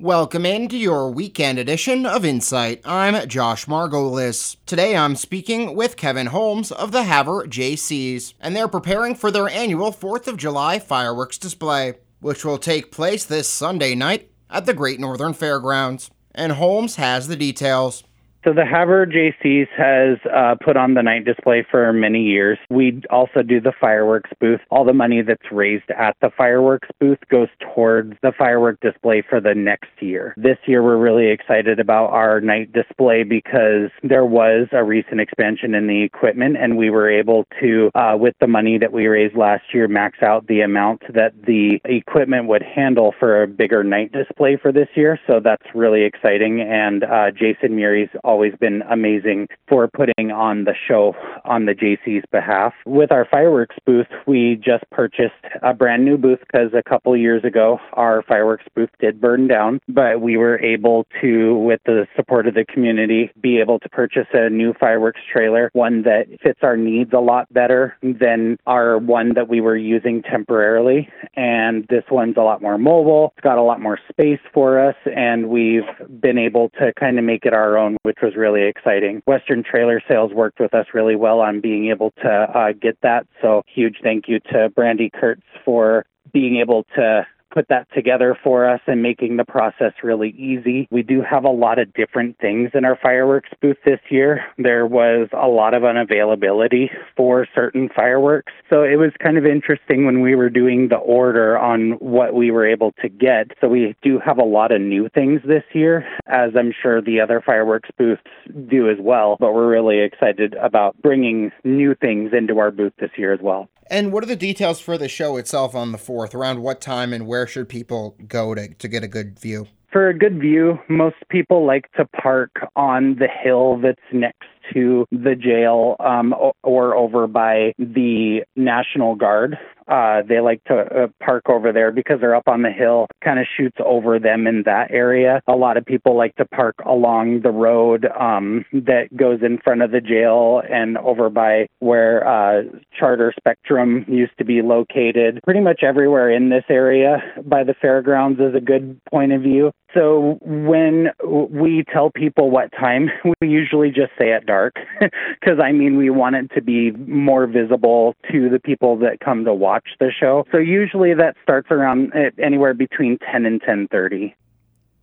Welcome into your weekend edition of Insight. I'm Josh Margolis. Today I'm speaking with Kevin Holmes of the Havre JCs, and they're preparing for their annual 4th of July fireworks display, which will take place this Sunday night at the Great Northern Fairgrounds. And Holmes has the details. So the Havre JCs has uh, put on the night display for many years. We also do the fireworks booth. All the money that's raised at the fireworks booth goes towards the firework display for the next year. This year we're really excited about our night display because there was a recent expansion in the equipment and we were able to, uh, with the money that we raised last year, max out the amount that the equipment would handle for a bigger night display for this year. So that's really exciting. And uh, Jason Murray's always been amazing for putting on the show on the JC's behalf. With our fireworks booth, we just purchased a brand new booth because a couple years ago our fireworks booth did burn down, but we were able to, with the support of the community, be able to purchase a new fireworks trailer, one that fits our needs a lot better than our one that we were using temporarily. And this one's a lot more mobile. It's got a lot more space for us, and we've been able to kind of make it our own, which was really exciting. Western Trailer Sales worked with us really well on being able to uh, get that. So huge thank you to Brandy Kurtz for being able to put that together for us and making the process really easy. We do have a lot of different things in our fireworks booth this year. There was a lot of unavailability for certain fireworks. So it was kind of interesting when we were doing the order on what we were able to get. So we do have a lot of new things this year, as I'm sure the other fireworks booths do as well. But we're really excited about bringing new things into our booth this year as well. And what are the details for the show itself on the 4th? Around what time and where should people go to, to get a good view? For a good view, most people like to park on the hill that's next to the jail um, or over by the National Guard. Uh, they like to uh, park over there because they're up on the hill, kind of shoots over them in that area. A lot of people like to park along the road um, that goes in front of the jail and over by where uh, Charter Spectrum used to be located. Pretty much everywhere in this area by the fairgrounds is a good point of view. So when we tell people what time, we usually just say at dark because I mean we want it to be more visible to the people that come to watch the show. So usually that starts around eh, anywhere between 10 and 10:30.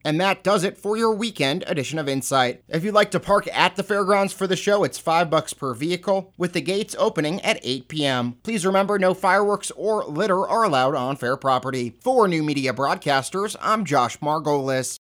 And that does it for your weekend edition of Insight. If you'd like to park at the fairgrounds for the show, it's 5 bucks per vehicle, with the gates opening at 8 p.m. Please remember no fireworks or litter are allowed on fair property. For New Media Broadcasters, I'm Josh Margolis.